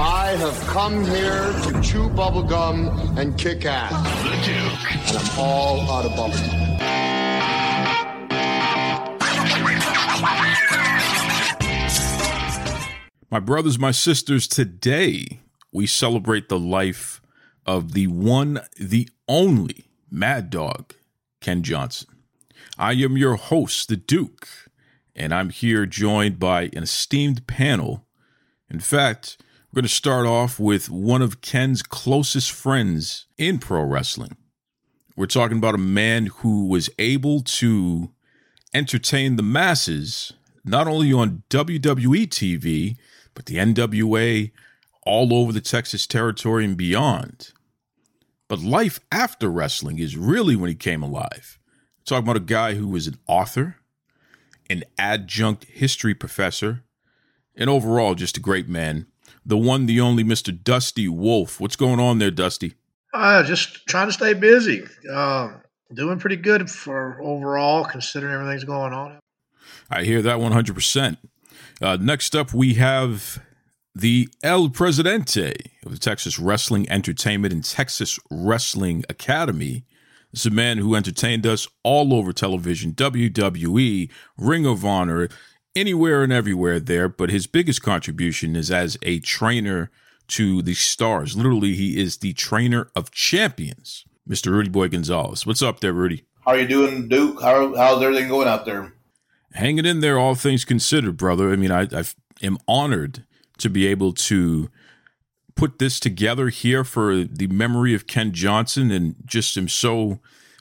I have come here to chew bubblegum and kick ass. the Duke. And I'm all out of bubblegum. My brothers, my sisters, today we celebrate the life of the one, the only Mad Dog, Ken Johnson. I am your host, the Duke, and I'm here joined by an esteemed panel. In fact, we're going to start off with one of Ken's closest friends in pro wrestling. We're talking about a man who was able to entertain the masses not only on WWE TV, but the NWA all over the Texas territory and beyond. But life after wrestling is really when he came alive. talking about a guy who was an author, an adjunct history professor, and overall just a great man. The one, the only Mr. Dusty Wolfe. What's going on there, Dusty? Uh, just trying to stay busy. Uh, doing pretty good for overall, considering everything's going on. I hear that 100%. Uh, next up, we have the El Presidente of the Texas Wrestling Entertainment and Texas Wrestling Academy. This is a man who entertained us all over television, WWE, Ring of Honor, anywhere and everywhere there. But his biggest contribution is as a trainer to the stars. Literally, he is the trainer of champions, Mr. Rudy Boy Gonzalez. What's up there, Rudy? How are you doing, Duke? How, how's everything going out there? hanging in there, all things considered, brother. I mean, I, I am honored to be able to put this together here for the memory of Ken Johnson, and just am so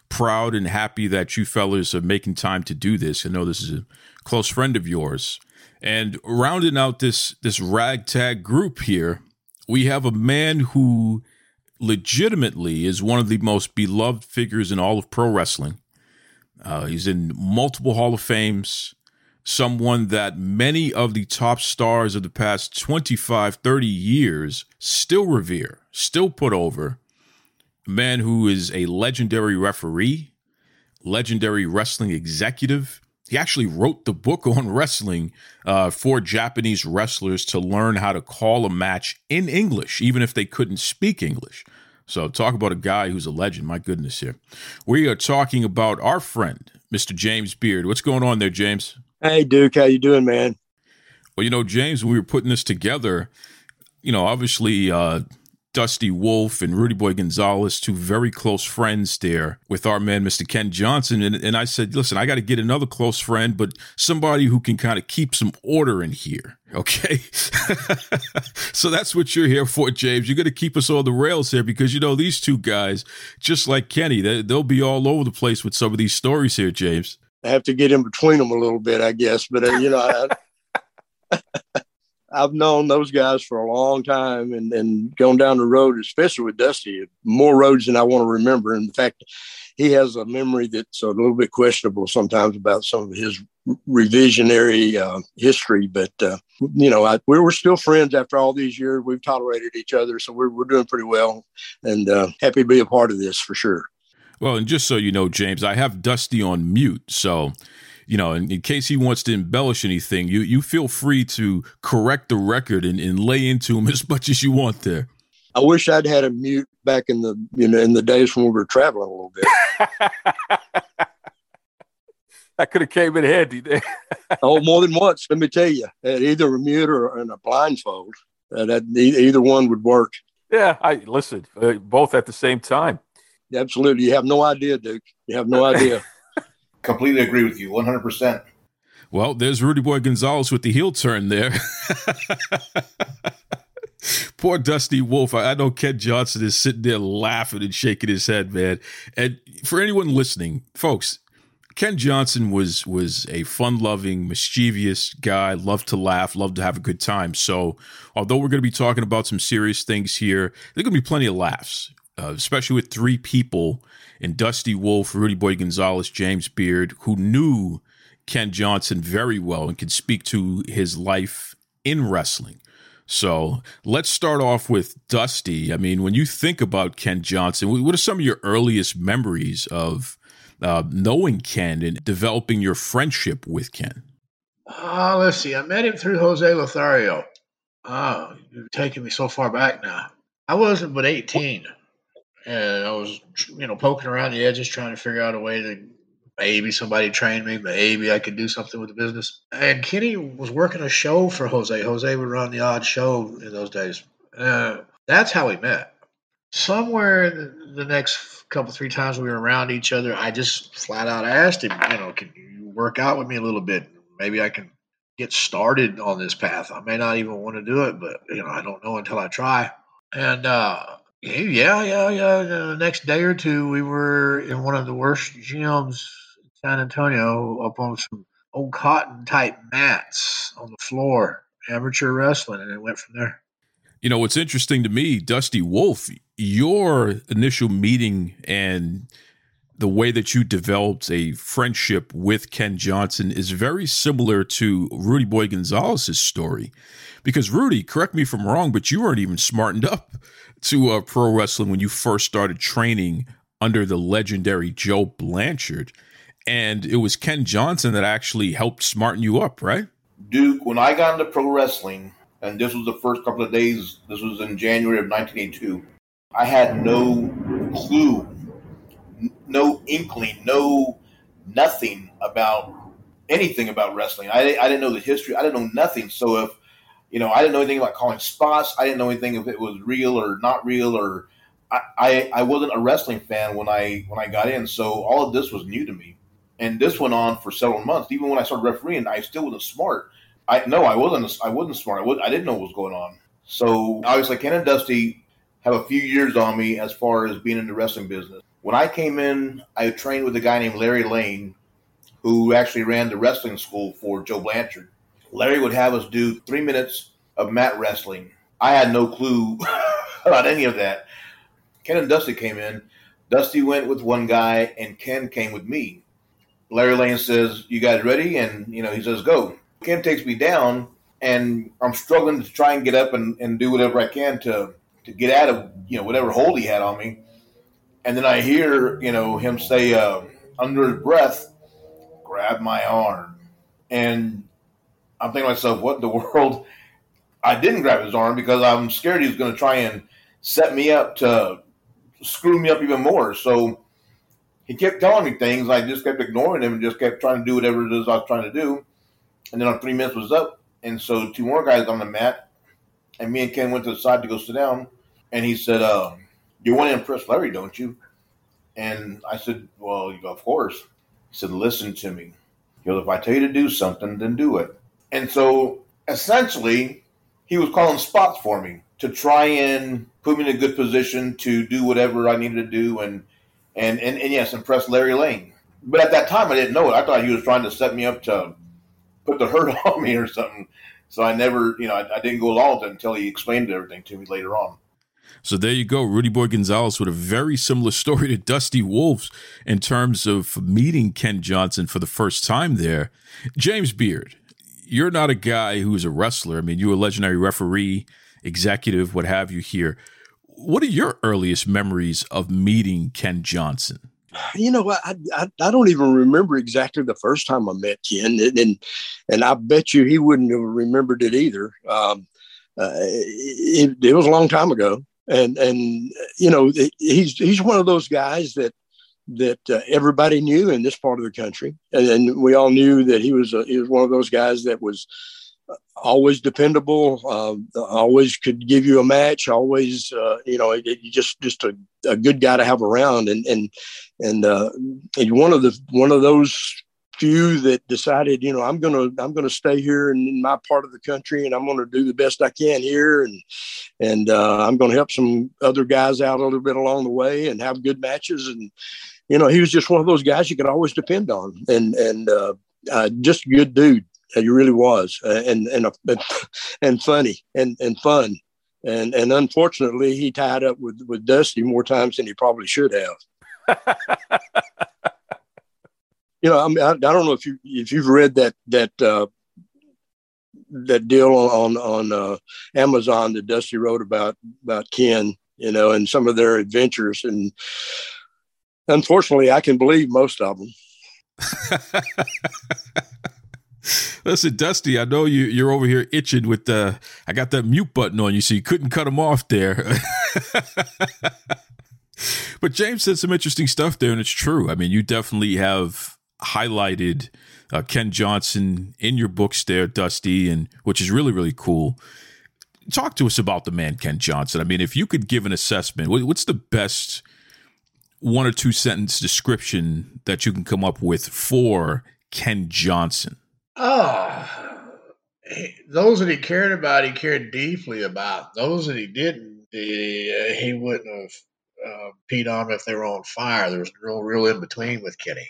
proud and happy that you fellas are making time to do this. I know this is a close friend of yours, and rounding out this this ragtag group here, we have a man who legitimately is one of the most beloved figures in all of pro wrestling. Uh, he's in multiple Hall of Fames, someone that many of the top stars of the past 25, 30 years still revere, still put over. A man who is a legendary referee, legendary wrestling executive. He actually wrote the book on wrestling uh, for Japanese wrestlers to learn how to call a match in English, even if they couldn't speak English. So, talk about a guy who's a legend. My goodness, here. We are talking about our friend, Mr. James Beard. What's going on there, James? Hey, Duke, how you doing, man? Well, you know, James, when we were putting this together, you know, obviously, uh, Dusty Wolfe and Rudy Boy Gonzalez, two very close friends there with our man, Mr. Ken Johnson. And, and I said, listen, I got to get another close friend, but somebody who can kind of keep some order in here. Okay. so that's what you're here for, James. You're going to keep us on the rails here because, you know, these two guys, just like Kenny, they, they'll be all over the place with some of these stories here, James. I have to get in between them a little bit, I guess. But, uh, you know, I, I've known those guys for a long time and, and going down the road, especially with Dusty, more roads than I want to remember. In fact he has a memory that's a little bit questionable sometimes about some of his revisionary uh, history. But, uh, you know, I, we were still friends after all these years. We've tolerated each other. So we're, we're doing pretty well and uh, happy to be a part of this for sure. Well, and just so you know, James, I have Dusty on mute. So, you know, in, in case he wants to embellish anything, you you feel free to correct the record and, and lay into him as much as you want there. I wish I'd had a mute back in the you know in the days when we were traveling a little bit. that could have came in handy there. oh, more than once. Let me tell you, at either a mute or in a blindfold, uh, that either one would work. Yeah, I listen uh, both at the same time. Absolutely, you have no idea, Duke. You have no idea. Completely agree with you, one hundred percent. Well, there's Rudy Boy Gonzalez with the heel turn there. Poor Dusty Wolfe. I, know Ken Johnson is sitting there laughing and shaking his head, man. And for anyone listening, folks, Ken Johnson was was a fun-loving, mischievous guy, loved to laugh, loved to have a good time. So, although we're going to be talking about some serious things here, there's going to be plenty of laughs. uh, especially with three people in Dusty Wolfe, Rudy Boy Gonzalez, James Beard, who knew Ken Johnson very well and could speak to his life in wrestling. So let's start off with Dusty. I mean, when you think about Ken Johnson, what are some of your earliest memories of uh, knowing Ken and developing your friendship with Ken? Uh, let's see. I met him through Jose Lothario. Oh, you're taking me so far back now. I wasn't but 18. And I was, you know, poking around the edges trying to figure out a way to maybe somebody train me, maybe I could do something with the business. And Kenny was working a show for Jose. Jose would run the odd show in those days. Uh, that's how we met. Somewhere the next couple, three times we were around each other, I just flat out asked him, you know, can you work out with me a little bit? Maybe I can get started on this path. I may not even want to do it, but you know, I don't know until I try. And uh, yeah, yeah, yeah. The next day or two, we were in one of the worst gyms in San Antonio up on some old cotton type mats on the floor, amateur wrestling, and it went from there. You know, what's interesting to me, Dusty Wolfe, your initial meeting and the way that you developed a friendship with Ken Johnson is very similar to Rudy Boy Gonzalez's story. Because Rudy, correct me if I'm wrong, but you weren't even smartened up to uh, pro wrestling when you first started training under the legendary Joe Blanchard and it was Ken Johnson that actually helped smarten you up, right? Duke, when I got into pro wrestling, and this was the first couple of days, this was in January of 1982, I had no clue, no inkling, no nothing about anything about wrestling. I, I didn't know the history. I didn't know nothing. So if, you know, I didn't know anything about calling spots. I didn't know anything if it was real or not real or I, I, I wasn't a wrestling fan when I when I got in. So all of this was new to me and this went on for several months. Even when I started refereeing, I still wasn't smart. I no, I wasn't. I wasn't smart. I, I didn't know what was going on. So obviously, Ken and Dusty have a few years on me as far as being in the wrestling business. When I came in, I trained with a guy named Larry Lane, who actually ran the wrestling school for Joe Blanchard. Larry would have us do three minutes of mat wrestling. I had no clue about any of that. Ken and Dusty came in. Dusty went with one guy, and Ken came with me. Larry Lane says, "You guys ready?" And you know, he says, "Go." Ken takes me down, and I'm struggling to try and get up and, and do whatever I can to to get out of you know whatever hold he had on me. And then I hear you know him say uh, under his breath, "Grab my arm," and I'm thinking to myself, "What in the world?" I didn't grab his arm because I'm scared he was going to try and set me up to screw me up even more. So he kept telling me things. I just kept ignoring him and just kept trying to do whatever it is I was trying to do. And then our three minutes was up, and so two more guys on the mat, and me and Ken went to the side to go sit down. And he said, uh, "You want to impress Larry, don't you?" And I said, "Well, of course." He said, "Listen to me. He goes, if I tell you to do something, then do it." And so essentially, he was calling spots for me to try and put me in a good position to do whatever I needed to do and and, and, and yes, impress Larry Lane. But at that time, I didn't know it. I thought he was trying to set me up to put the hurt on me or something. So I never, you know, I, I didn't go along with it until he explained everything to me later on. So there you go, Rudy Boy Gonzalez with a very similar story to Dusty Wolfe's in terms of meeting Ken Johnson for the first time there. James Beard, you're not a guy who's a wrestler. I mean, you're a legendary referee, executive, what have you here what are your earliest memories of meeting Ken Johnson? You know, I, I, I don't even remember exactly the first time I met Ken, and and, I bet you he wouldn't have remembered it either. Um, uh, it, it, was a long time ago, and and you know he's he's one of those guys that that uh, everybody knew in this part of the country, and, and we all knew that he was a, he was one of those guys that was always dependable, uh, always could give you a match, always, uh, you know, it, it, just, just a, a, good guy to have around. And, and, and, uh, and one of the, one of those few that decided, you know, I'm to, I'm to stay here in, in, my part of the country and I'm to do the best I can here. And, and, uh, I'm to help some other guys out a little bit along the way and have good matches. And, you know, he was just one of those guys you could always depend on and, and, uh, uh, just a good dude. He really was, and and and funny and and fun, and and unfortunately, he tied up with with Dusty more times than he probably should have. you know, I mean, I, I, don't know if you if you've read that that uh, that deal on on uh, Amazon that Dusty wrote about about Ken, you know, and some of their adventures, and unfortunately, I can believe most of them. Listen, Dusty, I know you you're over here itching with the. I got that mute button on you, so you couldn't cut him off there. but James said some interesting stuff there, and it's true. I mean, you definitely have highlighted uh, Ken Johnson in your books there, Dusty, and which is really really cool. Talk to us about the man Ken Johnson. I mean, if you could give an assessment, what's the best one or two sentence description that you can come up with for Ken Johnson? Oh, those that he cared about, he cared deeply about. Those that he didn't, he, uh, he wouldn't have uh, peed on them if they were on fire. There was real, real in between with Kenny.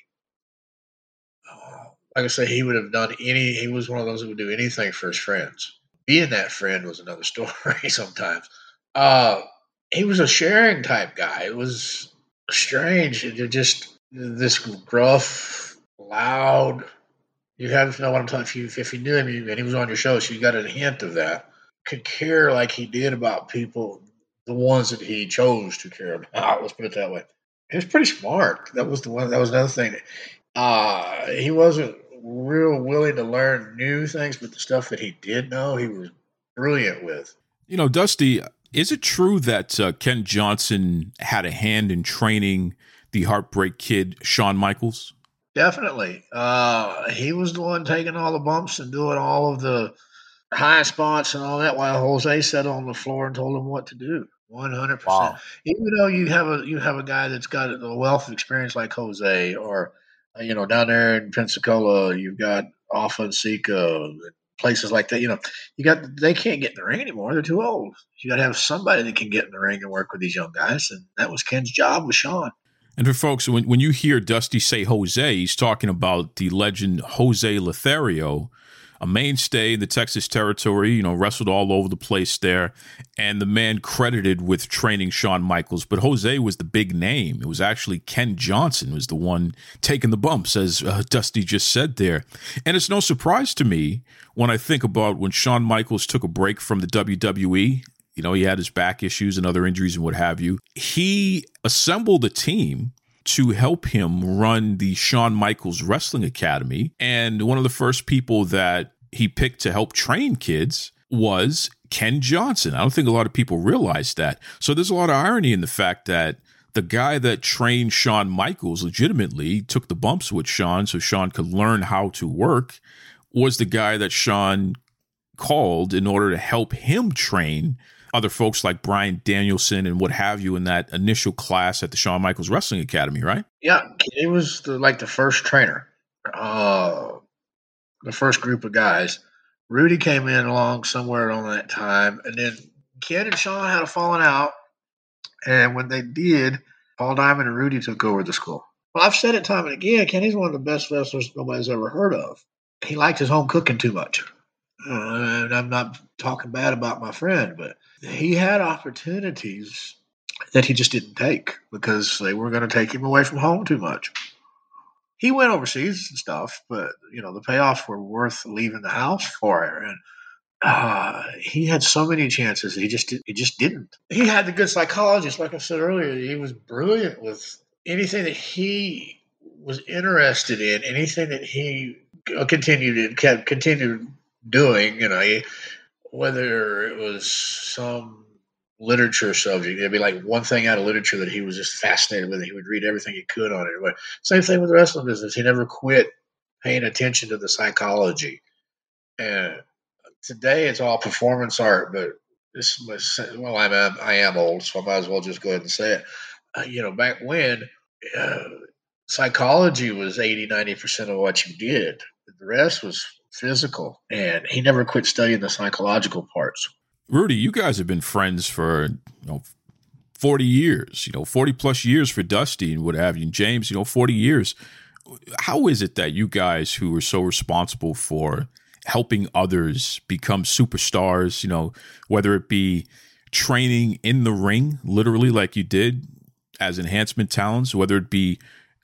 Like I say, he would have done any. He was one of those who would do anything for his friends. Being that friend was another story. sometimes, uh, he was a sharing type guy. It was strange. It just this gruff, loud you have to know what I'm talking. If you if you knew him and he was on your show, so you got a hint of that. Could care like he did about people, the ones that he chose to care about. Let's put it that way. He was pretty smart. That was the one. That was another thing. Uh, he wasn't real willing to learn new things, but the stuff that he did know, he was brilliant with. You know, Dusty, is it true that uh, Ken Johnson had a hand in training the Heartbreak Kid, Shawn Michaels? Definitely. Uh, he was the one taking all the bumps and doing all of the high spots and all that while Jose sat on the floor and told him what to do. One hundred percent. Even though you have a you have a guy that's got a wealth of experience like Jose, or Uh, you know down there in Pensacola, you've got Afa and places like that. You know, you got they can't get in the ring anymore; they're too old. You got to have somebody that can get in the ring and work with these young guys, and that was Ken's job with Shawn. And for folks, when, when you hear Dusty say Jose, he's talking about the legend Jose Lothario, a mainstay in the Texas territory, you know, wrestled all over the place there, and the man credited with training Shawn Michaels. But Jose was the big name. It was actually Ken Johnson was the one taking the bumps, as uh, Dusty just said there. And it's no surprise to me when I think about when Shawn Michaels took a break from the WWE you know, he had his back issues and other injuries and what have you. He assembled a team to help him run the Shawn Michaels Wrestling Academy. And one of the first people that he picked to help train kids was Ken Johnson. I don't think a lot of people realize that. So there's a lot of irony in the fact that the guy that trained Shawn Michaels legitimately took the bumps with Shawn so Shawn could learn how to work was the guy that Shawn called in order to help him train other folks like Bryan Danielson and what have you in that initial class at the Shawn Michaels Wrestling Academy, right? Yeah, he was the, like the first trainer, uh, the first group of guys. Rudy came in along somewhere on that time, and then Ken and Shawn had a falling out. And when they did, Paul Diamond and Rudy took over the school. Well, I've said it time and again. Kenny's one of the best wrestlers nobody's ever heard of. He liked his home cooking too much. Uh, and I'm not talking bad about my friend, but he had opportunities that he just didn't take because they were going to take him away from home too much. He went overseas and stuff, but you know the payoffs were worth leaving the house for. And uh, he had so many chances, he just he just didn't. He had the good psychologist, like I said earlier. He was brilliant with anything that he was interested in, anything that he continued and kept continued doing. You know, he, whether it was some literature subject, it'd be like one thing out of literature that he was just fascinated with. He would read everything he could on it. Same thing with the wrestling business. He never quit paying attention to the psychology. And today it's all performance art, but this was, well, I'm, I am old, so I might as well just go ahead and say it. Uh, you know, back when uh, psychology was 80, 90% of what you did, the rest was physical, and he never quit studying the psychological parts. Rudy, you guys have been friends for you know forty years, you know forty plus years for Dusty and what have you, and James, you know forty years. How is it that you guys who are so responsible for helping others become superstars, you know, whether it be training in the ring, literally like you did as enhancement talents, whether it be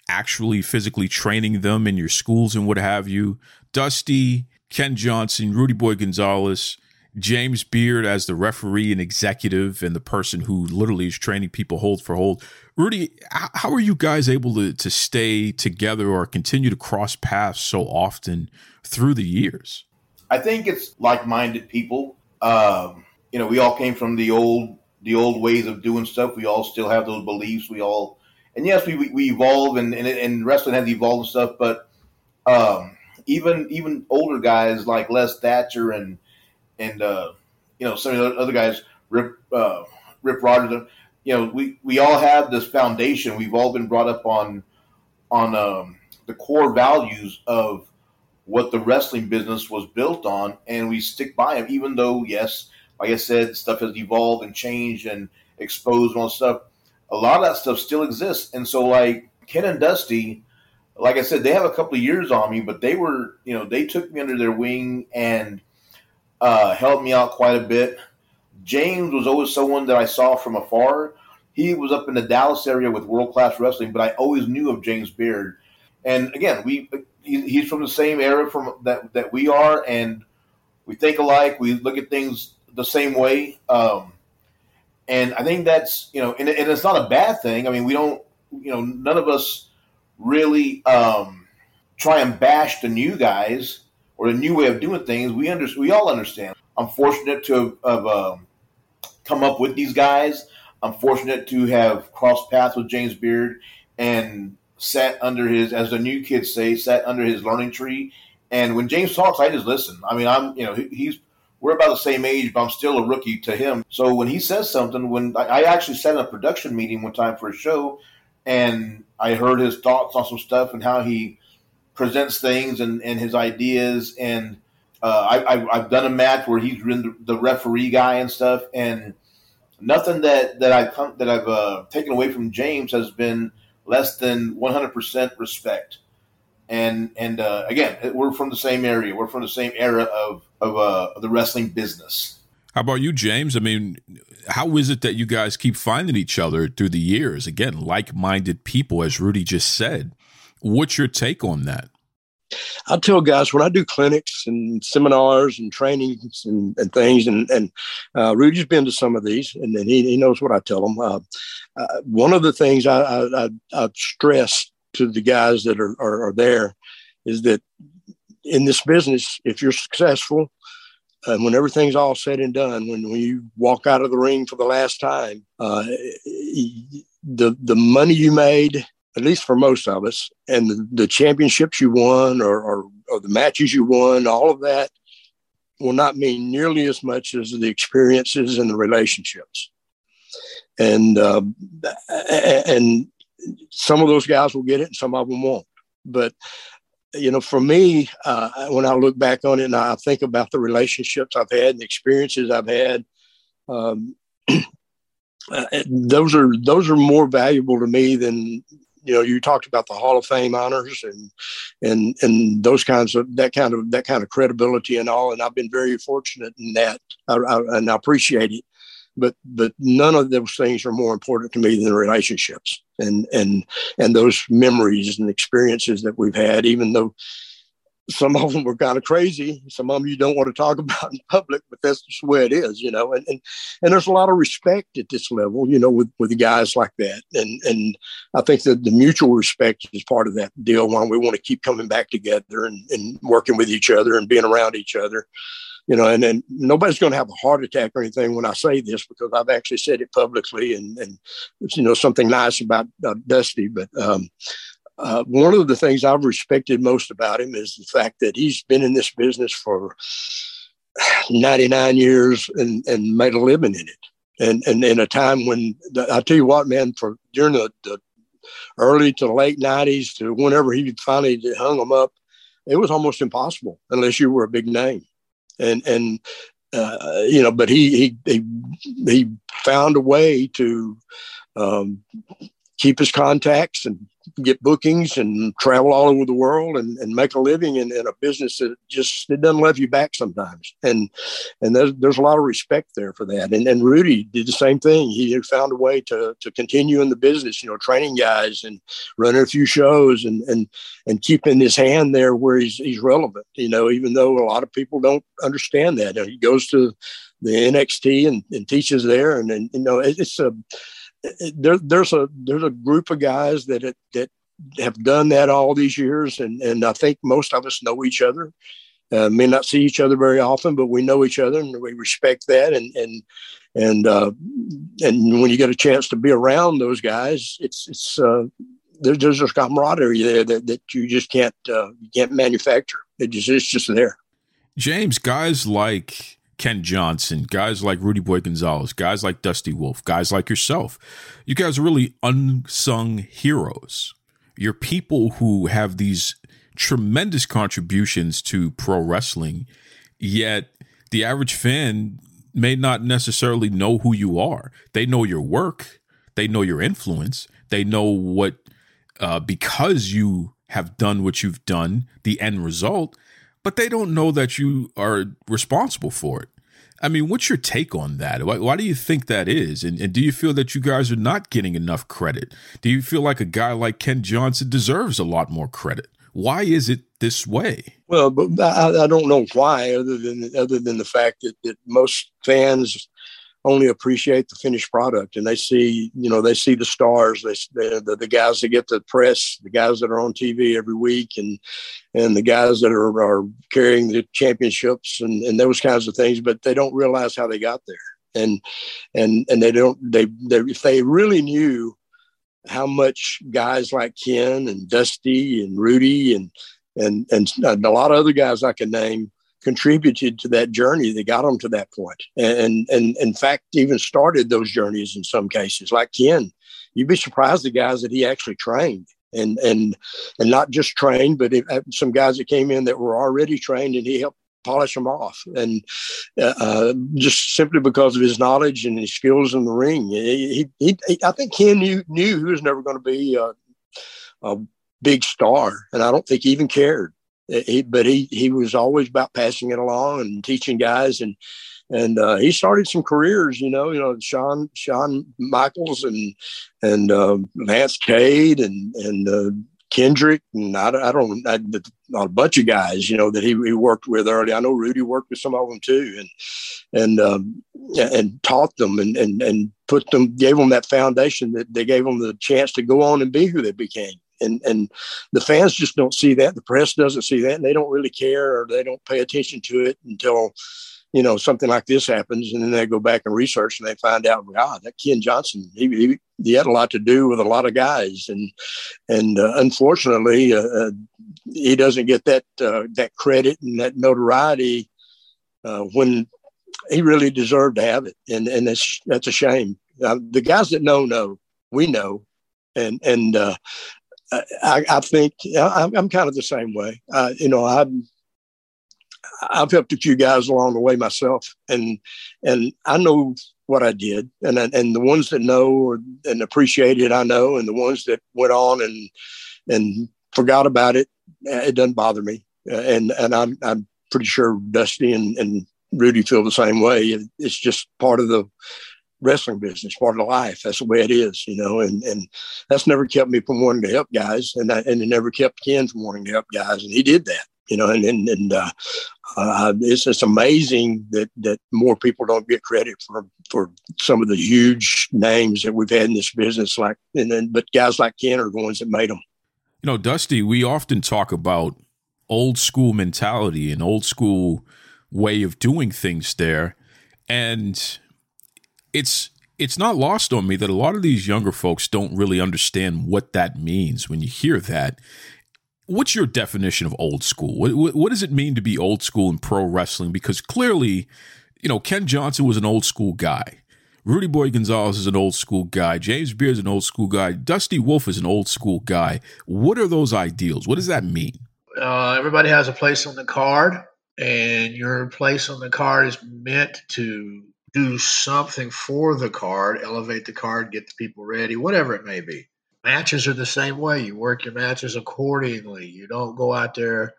actually physically training them in your schools and what have you. Dusty, Ken Johnson, Rudy Boy Gonzalez, James Beard as the referee and executive and the person who literally is training people hold for hold. Rudy, how are you guys able to, to stay together or continue to cross paths so often through the years? I think it's like-minded people. Um, you know, we all came from the old the old ways of doing stuff. We all still have those beliefs. We all, and yes, we we evolve and and, and wrestling has evolved and stuff. But um, even even older guys like Les Thatcher and and uh, you know some of the other guys, Rip uh, Rip Rogers. You know, we we all have this foundation. We've all been brought up on on um, the core values of what the wrestling business was built on, and we stick by them. Even though, yes, like I said, stuff has evolved and changed and exposed and all stuff. A lot of that stuff still exists, and so like Ken and Dusty, like I said, they have a couple of years on me, but they were, you know, they took me under their wing and uh, helped me out quite a bit. James was always someone that I saw from afar. He was up in the Dallas area with world class wrestling, but I always knew of James Beard. And again, we he, he's from the same era from that that we are, and we think alike. We look at things the same way. Um, and I think that's you know, and, and, it's not a bad thing. I mean, we don't, you know, none of us really um, try and bash the new guys or the new way of doing things. We under, we all understand. I'm fortunate to have, have um, come up with these guys. I'm fortunate to have crossed paths with James Beard and sat under his, as the new kids say, sat under his learning tree. And when James talks, I just listen. I mean, I'm you know he, he's we're about the same age, but I'm still a rookie to him. So when he says something, when I, actually sat in a production meeting one time for a show, and I heard his thoughts on some stuff and how he presents things and, and his ideas. And uh, I, have done a match where he's been the, the, referee guy and stuff, and nothing that that I've come, that I've uh, taken away from James has been less than 100% respect. And and uh, again, we're from the same area. We're from the same era of of, uh, of the wrestling business. How about you, James? I mean, how is it that you guys keep finding each other through the years? Again, like minded people, as Rudy just said. What's your take on that? I tell guys when I do clinics and seminars and trainings and, and things, and, and uh, Rudy's been to some of these, and, and he, he knows what I tell them. Uh, uh, one of the things I, I, I, I, stress to the guys that are, are, are there is that in this business, if you're successful, and when everything's all said and done, when, when you walk out of the ring for the last time, uh, the the money you made at least for most of us, and the, the championships you won or, or, or, the matches you won, all of that will not mean nearly as much as the experiences and the relationships. And uh, and some of those guys will get it, and some of them won't. But you know, for me, uh, when I look back on it and I think about the relationships I've had and the experiences I've had, um, uh, those are those are more valuable to me than you know, you talked about the Hall of Fame honors and and and those kinds of that kind of that kind of credibility and all. And I've been very fortunate in that, I, I, and I appreciate it. But but none of those things are more important to me than relationships and and and those memories and experiences that we've had. Even though some of them were kind of crazy. Some of them you don't want to talk about in public, but that's just the way it is, you know. And and, and there's a lot of respect at this level, you know, with with guys like that. And and I think that the mutual respect is part of that deal. Why we want to keep coming back together and, and working with each other and being around each other. You know, and then nobody's going to have a heart attack or anything when I say this because I've actually said it publicly, and and you know something nice about uh, Dusty. But um, uh, one of the things I've respected most about him is the fact that he's been in this business for 99 years and, and made a living in it. And, and in a time when I tell you what, man, for during the, the early to late 90s to whenever he finally hung them up, it was almost impossible unless you were a big name. And, and, uh, you know, but he, he, he, he found a way to, um, keep his contacts and get bookings and travel all over the world and, and make a living in, in a business that just it doesn't love you back sometimes. And and there's there's a lot of respect there for that. And and Rudy did the same thing. He found a way to to continue in the business, you know, training guys and running a few shows and and and keeping his hand there where he's he's relevant. You know, even though a lot of people don't understand that. he goes to the NXT and, and teaches there, and, and you know, it, it's a there, there's a there's a group of guys that that have done that all these years, and and I think most of us know each other. Uh, may not see each other very often, but we know each other and we respect that. And and and uh, and when you get a chance to be around those guys, it's it's uh, there's there's a camaraderie there that, that you just can't uh, you can't manufacture. It just it's just there. James, guys like Ken Johnson, guys like Rudy Boy Gonzalez, guys like Dusty Wolfe, guys like yourself. You guys are really unsung heroes. You're people who have these tremendous contributions to pro wrestling, yet the average fan may not necessarily know who you are. They know your work, they know your influence, they know what, uh, because you have done what you've done, the end result, but they don't know that you are responsible for it. I mean, what's your take on that? Why, why do you think that is? And, and, do you feel that you guys are not getting enough credit? Do you feel like a guy like Ken Johnson deserves a lot more credit? Why is it this way? Well, I, I don't know why, other than other than the fact that, that most fans only appreciate the finished product and they see you know they see the stars they the, the guys that get the press the guys that are on tv every week and and the guys that are, are carrying the championships and, and those kinds of things but they don't realize how they got there. And and and they don't they, they if they really knew how much guys like ken and dusty and rudy and and and a lot of other guys i can name contributed to that journey that got them to that point. And, and, in fact, even started those journeys in some cases. Like Ken, you'd be surprised the guys that he actually trained. And and and not just trained, but uh, some guys that came in that were already trained, and he helped polish them off. And uh, uh, just simply because of his knowledge and his skills in the ring, he, he, he I think Ken knew knew he was never going to be a, a big star, and I don't think he even cared. He, but he he was always about passing it along and teaching guys and and uh, he started some careers, you know, you know, Shawn Shawn Michaels and and uh, Lance Cade and and uh, Kendrick and I, I don't I, a bunch of guys, you know, that he, he worked with early. I know Rudy worked with some of them too, and and um, and taught them and and and put them gave them that foundation that they gave them the chance to go on and be who they became and and the fans just don't see that. The press doesn't see that and they don't really care or they don't pay attention to it until you know something like this happens and then they go back and research and they find out god that ken johnson he, he, he had a lot to do with a lot of guys. And and uh, unfortunately uh, uh he doesn't get that uh, that credit and that notoriety uh, when he really deserved to have it. And and that's that's a shame. The guys that know know. We know. And and uh, I, I think I'm, I'm, kind of the same way. Uh, you know, I've I've helped a few guys along the way myself, and and I know what I did, and and the ones that know and appreciate it, I know, and the ones that went on and and forgot about it, it doesn't bother me, and and I'm I'm pretty sure Dusty and and Rudy feel the same way. It's just part of the wrestling business, part of life. That's the way it is, you know, and, and that's never kept me from wanting to help guys. And, I, and it never kept Ken from wanting to help guys. And he did that, you know, and, and, and uh, uh, it's just amazing that, that more people don't get credit for, for some of the huge names that we've had in this business. Like, and then, but guys like Ken are the ones that made them. You know, Dusty, we often talk about old school mentality and old school way of doing things there. And it's it's not lost on me that a lot of these younger folks don't really understand what that means when you hear that. What's your definition of old school? What, what, what does it mean to be old school in pro wrestling? Because clearly, you know, Ken Johnson was an old school guy. Rudy Boy Gonzalez is an old school guy. James Beard is an old school guy. Dusty Wolfe is an old school guy. What are those ideals? What does that mean? Uh, everybody has a place on the card, and your place on the card is meant to do something for the card, elevate the card, get the people ready, whatever it may be. Matches are the same way. You work your matches accordingly. You don't go out there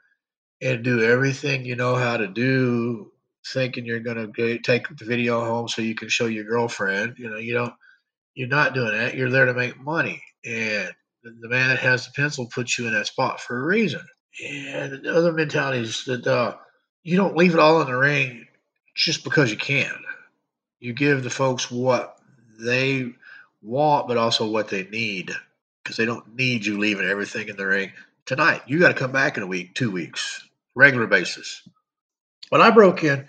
and do everything you know how to do, thinking you're going to take the video home so you can show your girlfriend. You know, you don't. You're not doing that. You're there to make money, and the man that has the pencil puts you in that spot for a reason. And the other mentality is that uh, you don't leave it all in the ring just because you can. You give the folks what they want, but also what they need because they don't need you leaving everything in the ring tonight. You got to come back in a week, two weeks, regular basis. When I broke in,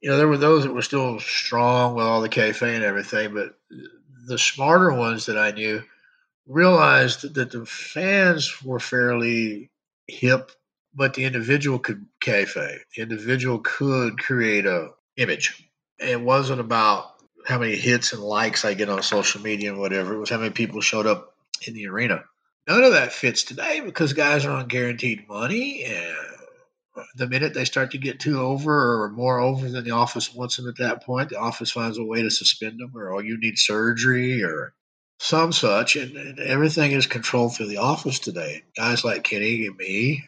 you know, there were those that were still strong with all the kayfabe and everything, but the smarter ones that I knew realized that the fans were fairly hip, but the individual could kayfabe. The individual could create a image. It wasn't about how many hits and likes I get on social media and whatever. It was how many people showed up in the arena. None of that fits today because guys are on guaranteed money. And the minute they start to get too over or more over than the office wants them at that point, the office finds a way to suspend them or, oh, you need surgery or some such. And, and everything is controlled through the office today. Guys like Kenny and me,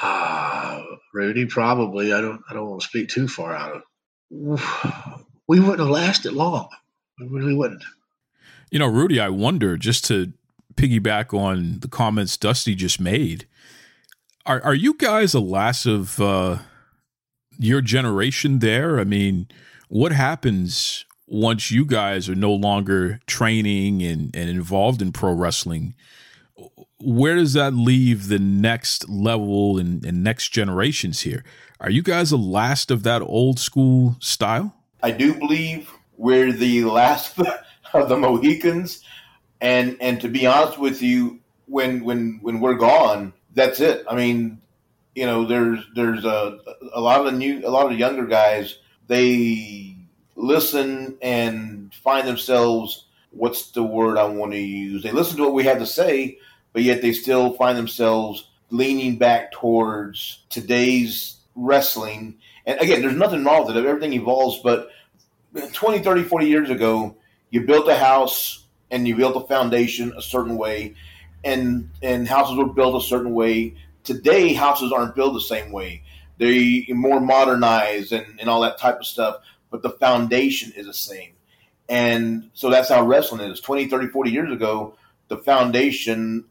uh, Rudy, probably. I don't. I don't want to speak too far out of. We wouldn't have lasted long. We really wouldn't. You know, Rudy, I wonder just to piggyback on the comments Dusty just made. Are are you guys the last of uh, your generation there? I mean, what happens once you guys are no longer training and, and involved in pro wrestling? Where does that leave the next level and, and next generations here? Are you guys the last of that old school style? I do believe we're the last of the Mohicans and and to be honest with you, when when when we're gone, that's it. I mean, you know, there's there's a a lot of the new a lot of the younger guys. They listen and find themselves. What's the word I want to use? They listen to what we have to say, but yet they still find themselves leaning back towards today's wrestling. And again, there's nothing wrong with it. Everything evolves, but 20, 30, 40 years ago, you built a house and you built a foundation a certain way, and and houses were built a certain way. Today, houses aren't built the same way. they're more modernized and, and all that type of stuff, but the foundation is the same. And so that's how wrestling is. 20, 30, 40 years ago, the foundation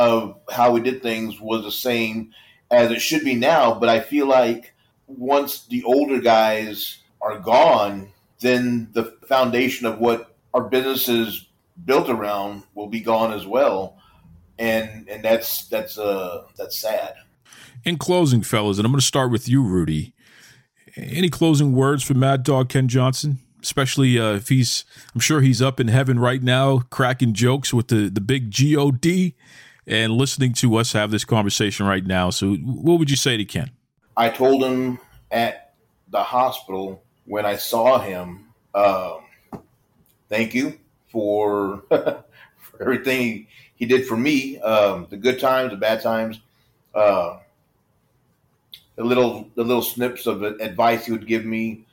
of how we did things was the same as it should be now. But I feel like once the older guys are gone, then the foundation of what our businesses built around will be gone as well, and and that's that's uh that's sad. In closing, fellas, and I'm going to start with you, Rudy. Any closing words for Mad Dog Ken Johnson? Especially uh, if he's, I'm sure he's up in heaven right now, cracking jokes with the the big God and listening to us have this conversation right now. So, what would you say to Ken? I told him at the hospital when I saw him, um, thank you for, for everything he, he, did for me, um, the good times, the bad times, uh, the little the little snips of advice he would give me,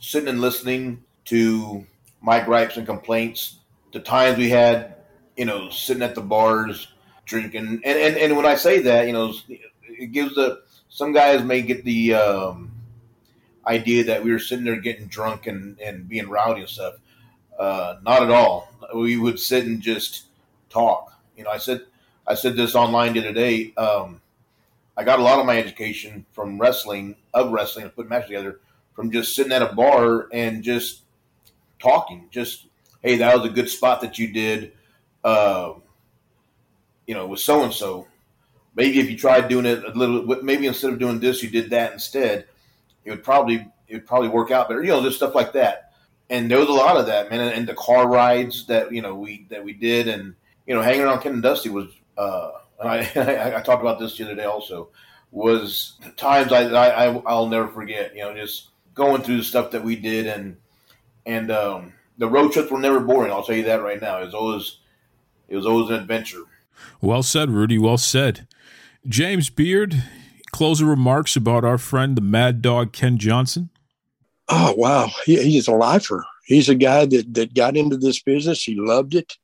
sitting and listening to my gripes and complaints, the times we had, you know, sitting at the bars drinking, and and, and when I say that, you know, it gives the some guys may get the um, idea that we were sitting there getting drunk and, and being rowdy and stuff. Uh, not at all. We would sit and just talk. You know, I said I said this online the other day. Um, I got a lot of my education from wrestling, of wrestling, and putting matches together from just sitting at a bar and just talking. Just hey, that was a good spot that you did. Uh, you know, with so and so. Maybe if you tried doing it a little, maybe instead of doing this, you did that instead. It would probably it would probably work out better. You know, just stuff like that and there was a lot of that, man. And, the car rides that you know we that we did, and you know, hanging around Ken and Dusty was. Uh, and I, I, I talked about this the other day also. Was times I, I I'll never forget. You know, just going through the stuff that we did, and and um, the road trips were never boring. I'll tell you that right now. It was always it was always an adventure. Well said, Rudy. Well said. James Beard, closing remarks about our friend the Mad Dog Ken Johnson. Oh wow, he, he's a lifer. He's a guy that that got into this business. He loved it.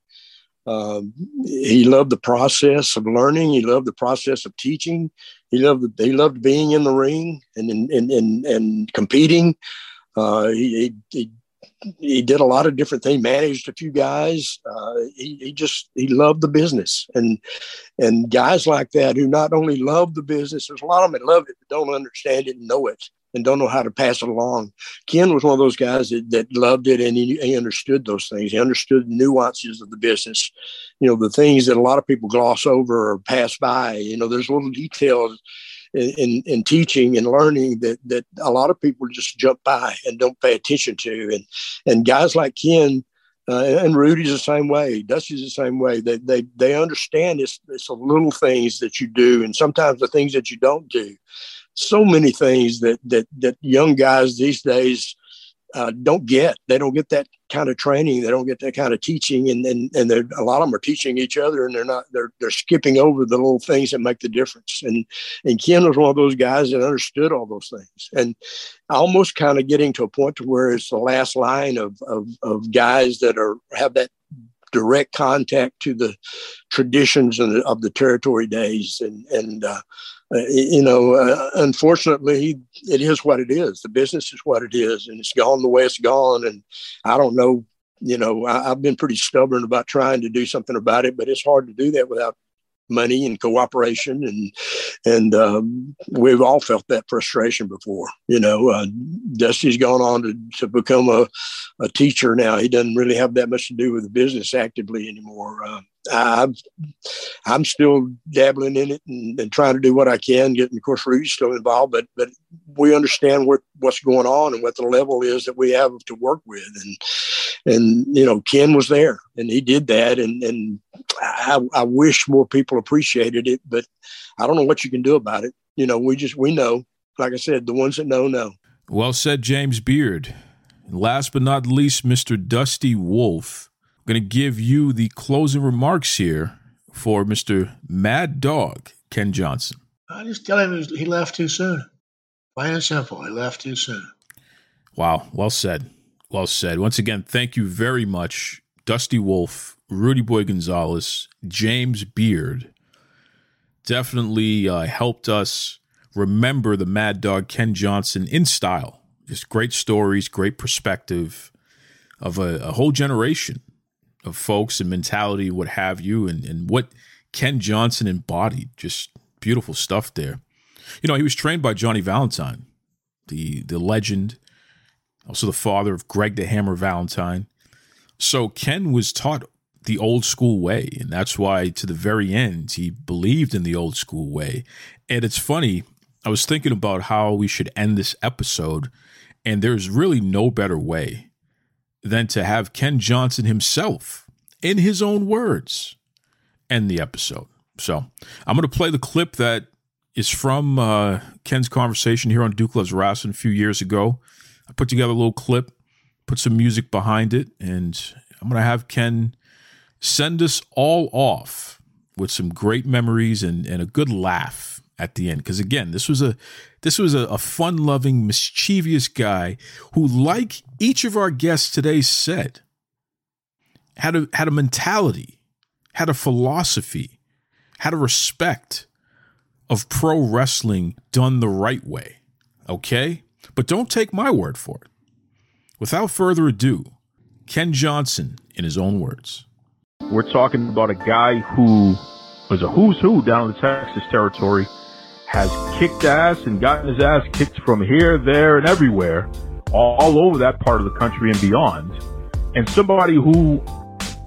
Um, he loved the process of learning. He loved the process of teaching. He loved he loved being in the ring and and and, and competing. Uh, he, he, he did a lot of different things. Managed a few guys. Uh, he, he just he loved the business, and and guys like that who not only love the business, there's a lot of them that love it but don't understand it and know it and don't know how to pass it along. Ken was one of those guys that, that loved it and he, he understood those things. He understood the nuances of the business, you know, the things that a lot of people gloss over or pass by. You know, there's little details in, in, in, teaching and learning that that a lot of people just jump by and don't pay attention to. And and guys like Ken uh, and Rudy's the same way. Dusty's the same way. They they they understand it's it's the little things that you do, and sometimes the things that you don't do. So many things that that that young guys these days uh, don't get. They don't get that kind of training. They don't get that kind of teaching, and and and a lot of them are teaching each other, and they're not. They're they're skipping over the little things that make the difference. And and Ken was one of those guys that understood all those things, and almost kind of getting to a point to where it's the last line of of, of guys that are have that direct contact to the traditions of the, of the territory days and and uh, you know, uh, unfortunately, it is what it is. The business is what it is, and it's gone the way it's gone. And I don't know, you know, I, have been pretty stubborn about trying to do something about it, but it's hard to do that without money and cooperation and and um, we've all felt that frustration before you know uh, dusty's gone on to, to become a, a teacher now he doesn't really have that much to do with the business actively anymore uh, I'm, I'm still dabbling in it and, and, trying to do what I can. Getting, of course, Rudy's still involved, but but we understand what what's going on and what the level is that we have to work with. And and you know, Ken was there and he did that. And and I, I wish more people appreciated it, but I don't know what you can do about it. You know, we just we know. Like I said, the ones that know know. Well said, James Beard. and last but not least, Mr. Dusty Wolfe I'm going to give you the closing remarks here for Mr. Mad Dog Ken Johnson. I just tell him he left too soon. Plain and simple, he left too soon. Wow, well said. Well said. Once again, thank you very much, Dusty Wolfe, Rudy Boy Gonzalez, James Beard. Definitely uh, helped us remember the Mad Dog Ken Johnson in style. Just great stories, great perspective of a, a whole generation of folks and mentality, what have you, and, and what Ken Johnson embodied. Just beautiful stuff there. You know, he was trained by Johnny Valentine, the the legend, also the father of Greg the Hammer Valentine. So Ken was taught the old school way, and that's why to the very end he believed in the old school way. And it's funny, I was thinking about how we should end this episode, and there's really no better way than to have Ken Johnson himself, in his own words, end the episode. So I'm going to play the clip that is from uh, Ken's conversation here on Duke Loves Wrestling a few years ago. I put together a little clip, put some music behind it, and I'm going to have Ken send us all off with some great memories and, and a good laugh at the end. Because again, this was a this was a, a fun loving, mischievous guy who, like each of our guests today said, had a had a mentality, had a philosophy, had a respect of pro wrestling done the right way. Okay? But don't take my word for it. Without further ado, Ken Johnson in his own words. We're talking about a guy who was a who's who down in the Texas territory has kicked ass and gotten his ass kicked from here, there, and everywhere, all, over that part of the country and beyond. And somebody who,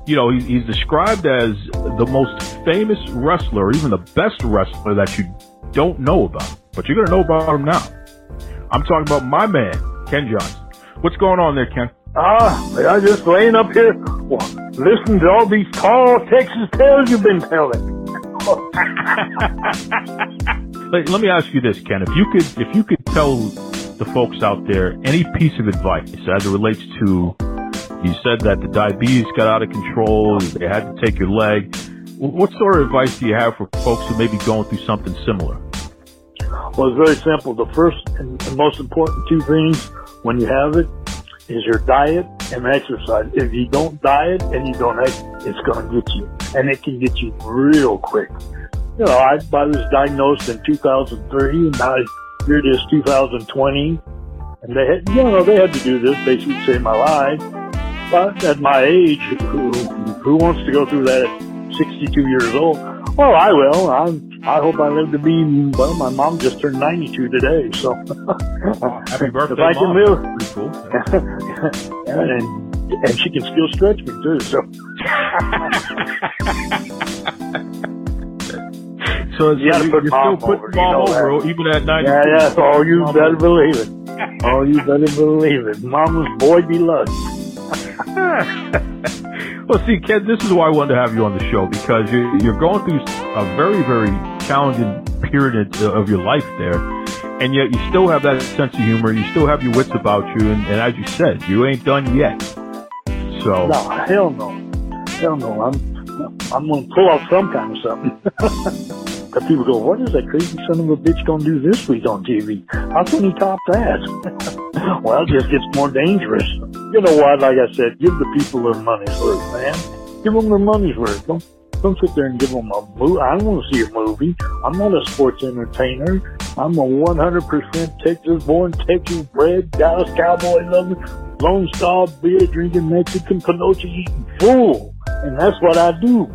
you know, he's, described as the most famous wrestler, even the best wrestler that you don't know about, but you're going to know about him now. I'm talking about my man, Ken Johnson. What's going on there, Ken? Ah, I just laying up here, listening to all these tall Texas tales you've been telling. let, let me ask you this, Ken. If you could, if you could tell the folks out there any piece of advice as it relates to, you said that the diabetes got out of control, they had to take your leg. What sort of advice do you have for folks who may be going through something similar? Well, it's very simple. The first and most important two things when you have it is your diet and exercise. If you don't diet and you don't ex, it's going to get you, and it can get you real quick. You know, I, I was diagnosed in 2003, and now here it is 2020, and they had, you know, they had to do this basically to save my life. But at my age, who, who wants to go through that at 62 years old? Well, I will. I'm, I hope I live to be, well, my mom just turned 92 today, so. Oh, happy birthday, If I can Mom. live. Pretty cool. and, and she can still stretch me too, so. So You gotta you- put you're mom still putting over, you know over, that. even at 90. Yeah, yeah, oh, you better believe it. Oh, you better believe it. Mama's boy beloved. well, see, Ken, this is why I wanted to have you on the show because you're, you're going through a very, very challenging period of your life there, and yet you still have that sense of humor. You still have your wits about you, and, and as you said, you ain't done yet. So, No, hell no. Hell no. I'm I'm gonna pull out some kind of something. But people go, what is that crazy son of a bitch gonna do this week on TV? How can he top that? well, it just gets more dangerous. You know what? Like I said, give the people their money's worth, man. Give them their money's worth. Don't don't sit there and give them a movie. I don't want to see a movie. I'm not a sports entertainer. I'm a 100% Texas-born, Texas-bred, Dallas Cowboy loving, Lone Star beer drinking Mexican Pinoche eating fool. And that's what I do.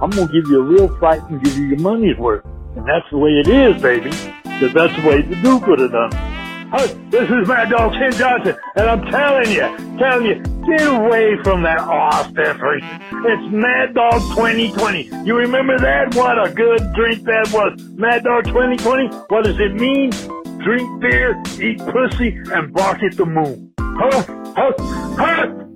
I'm gonna give you a real fight and give you your money's worth. And that's the way it is, baby. Because that's the way the Duke would have done. This is Mad Dog Ken Johnson, and I'm telling you, telling you, get away from that Austin freak. It's Mad Dog 2020. You remember that? What a good drink that was. Mad Dog 2020. What does it mean? Drink beer, eat pussy, and bark at the moon. Huh? Huh? Huh?